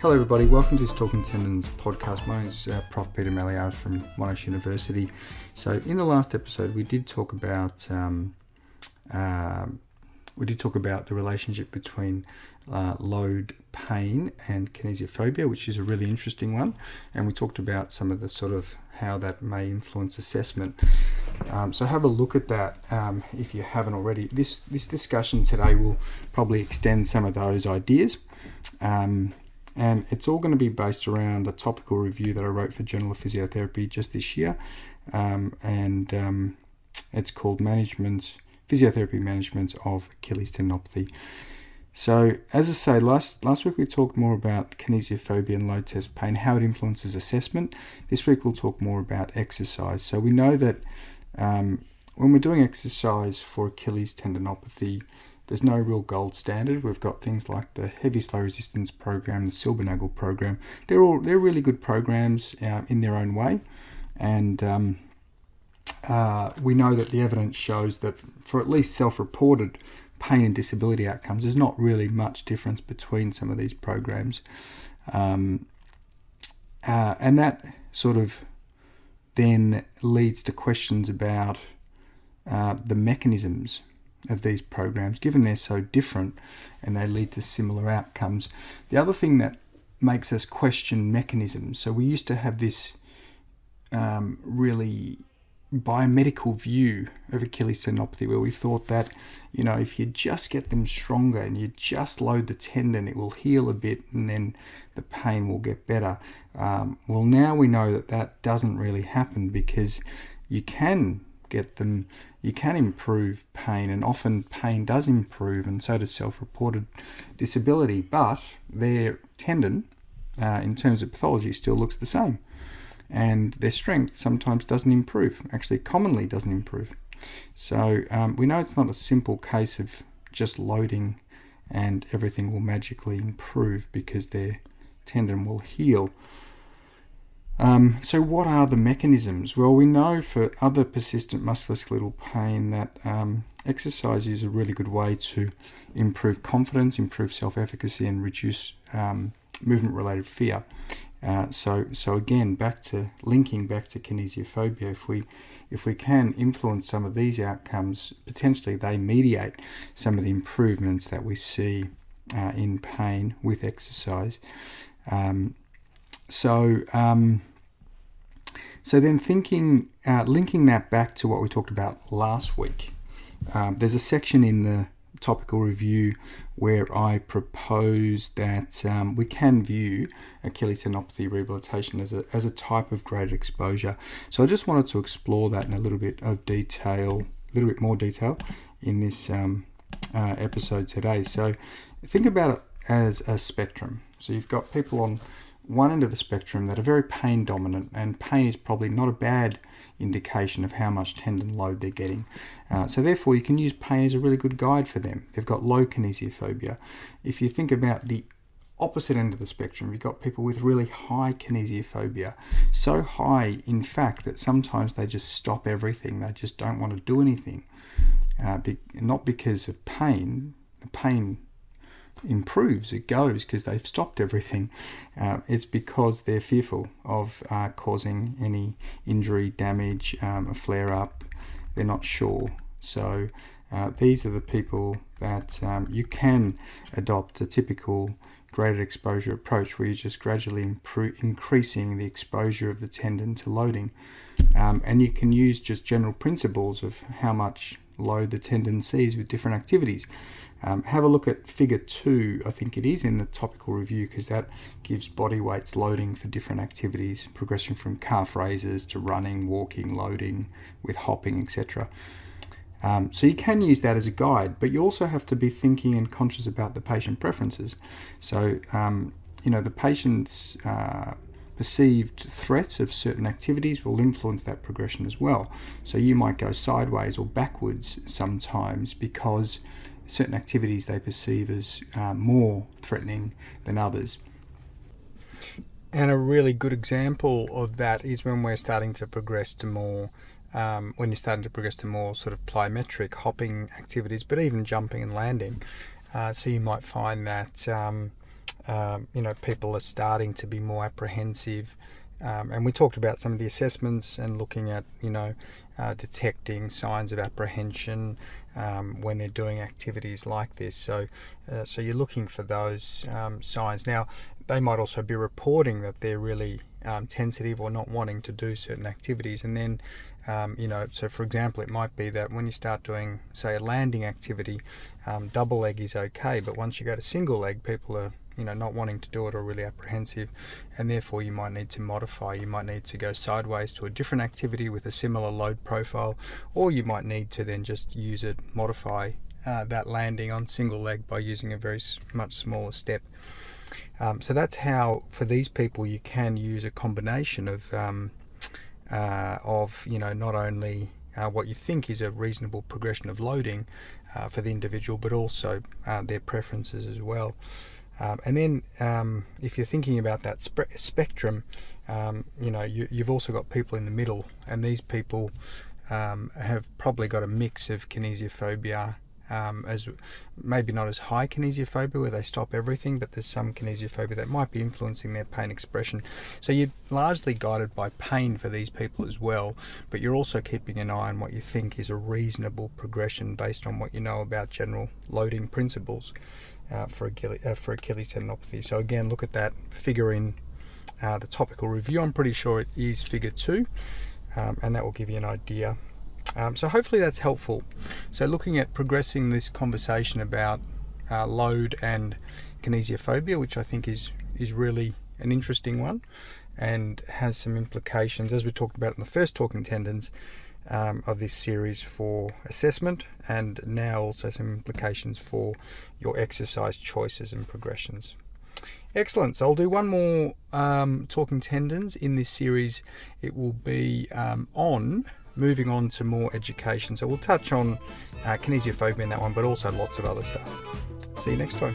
Hello, everybody. Welcome to this Talking Tendons podcast. My name is uh, Prof. Peter Malliaras from Monash University. So, in the last episode, we did talk about um, uh, we did talk about the relationship between uh, load pain and kinesiophobia, which is a really interesting one. And we talked about some of the sort of how that may influence assessment. Um, so have a look at that um, if you haven't already. This this discussion today will probably extend some of those ideas. Um, and it's all going to be based around a topical review that I wrote for Journal of Physiotherapy just this year, um, and um, it's called Management Physiotherapy Management of Achilles Tendinopathy. So, as I say, last last week we talked more about kinesiophobia and load test pain, how it influences assessment. This week we'll talk more about exercise. So we know that um, when we're doing exercise for Achilles tendinopathy, there's no real gold standard. We've got things like the heavy slow resistance program, the Silbernagel program. They're all they're really good programs uh, in their own way, and um, uh, we know that the evidence shows that for at least self-reported pain and disability outcomes, there's not really much difference between some of these programs, um, uh, and that sort of then leads to questions about uh, the mechanisms of these programs, given they're so different and they lead to similar outcomes. The other thing that makes us question mechanisms, so we used to have this um, really biomedical view of Achilles tendinopathy where we thought that, you know, if you just get them stronger and you just load the tendon, it will heal a bit and then the pain will get better. Um, well, now we know that that doesn't really happen because you can get them, you can improve pain, and often pain does improve, and so does self reported disability, but their tendon, uh, in terms of pathology, still looks the same. And their strength sometimes doesn't improve, actually, commonly doesn't improve. So um, we know it's not a simple case of just loading and everything will magically improve because their tendon will heal. Um, so, what are the mechanisms? Well, we know for other persistent musculoskeletal pain that um, exercise is a really good way to improve confidence, improve self efficacy, and reduce um, movement related fear. Uh, so, so again, back to linking back to kinesiophobia. If we, if we can influence some of these outcomes, potentially they mediate some of the improvements that we see uh, in pain with exercise. Um, so, um, so then thinking, uh, linking that back to what we talked about last week, um, there's a section in the topical review where I propose that um, we can view Achilles tendinopathy rehabilitation as a, as a type of graded exposure. So I just wanted to explore that in a little bit of detail, a little bit more detail in this um, uh, episode today. So think about it as a spectrum. So you've got people on one end of the spectrum that are very pain dominant, and pain is probably not a bad indication of how much tendon load they're getting. Uh, so, therefore, you can use pain as a really good guide for them. They've got low kinesiophobia. If you think about the opposite end of the spectrum, you've got people with really high kinesiophobia. So high, in fact, that sometimes they just stop everything. They just don't want to do anything. Uh, be, not because of pain. The pain improves, it goes because they've stopped everything. Uh, it's because they're fearful of uh, causing any injury, damage, um, a flare up. They're not sure. So uh, these are the people that um, you can adopt a typical graded exposure approach where you're just gradually increasing the exposure of the tendon to loading. Um, and you can use just general principles of how much load the tendencies with different activities. Um, have a look at figure two, I think it is, in the topical review because that gives body weights loading for different activities, progressing from calf raises to running, walking, loading with hopping, etc. Um, so you can use that as a guide, but you also have to be thinking and conscious about the patient preferences. So, um, you know, the patient's uh, perceived threat of certain activities will influence that progression as well. So you might go sideways or backwards sometimes because certain activities they perceive as uh, more threatening than others. And a really good example of that is when we're starting to progress to more, um, when you're starting to progress to more sort of plyometric hopping activities, but even jumping and landing. Uh, so you might find that um, um, you know people are starting to be more apprehensive. Um, and we talked about some of the assessments and looking at, you know, uh, detecting signs of apprehension um, when they're doing activities like this. So, uh, so you're looking for those um, signs. Now, they might also be reporting that they're really um, tentative or not wanting to do certain activities, and then um, you know, so for example, it might be that when you start doing, say, a landing activity, double leg is okay, but once you go to single leg, people are, you know, not wanting to do it or really apprehensive, and therefore you might need to modify. You might need to go sideways to a different activity with a similar load profile, or you might need to then just use it, modify uh, that landing on single leg by using a very much smaller step. Um, so that's how, for these people, you can use a combination of um, uh, of you know not only uh, what you think is a reasonable progression of loading uh, for the individual, but also uh, their preferences as well. Um, and then, um, if you're thinking about that spe- spectrum, um, you know you, have also got people in the middle, and these people um, have probably got a mix of kinesiophobia um, as maybe not as high kinesiophobia where they stop everything, but there's some kinesiophobia that might be influencing their pain expression. So you're largely guided by pain for these people as well, but you're also keeping an eye on what you think is a reasonable progression based on what you know about general loading principles uh, for, Achilles, uh, for Achilles tendinopathy. So again, look at that figure in uh, the topical review. I'm pretty sure it is figure two, um, and that will give you an idea um, so hopefully that's helpful. So looking at progressing this conversation about uh, load and kinesiophobia, which I think is is really an interesting one, and has some implications, as we talked about in the first talking tendons um, of this series for assessment, and now also some implications for your exercise choices and progressions. Excellent. So I'll do one more um, talking tendons in this series. It will be um, on moving on to more education. So we'll touch on uh, kinesiophobia in that one, but also lots of other stuff. See you next time.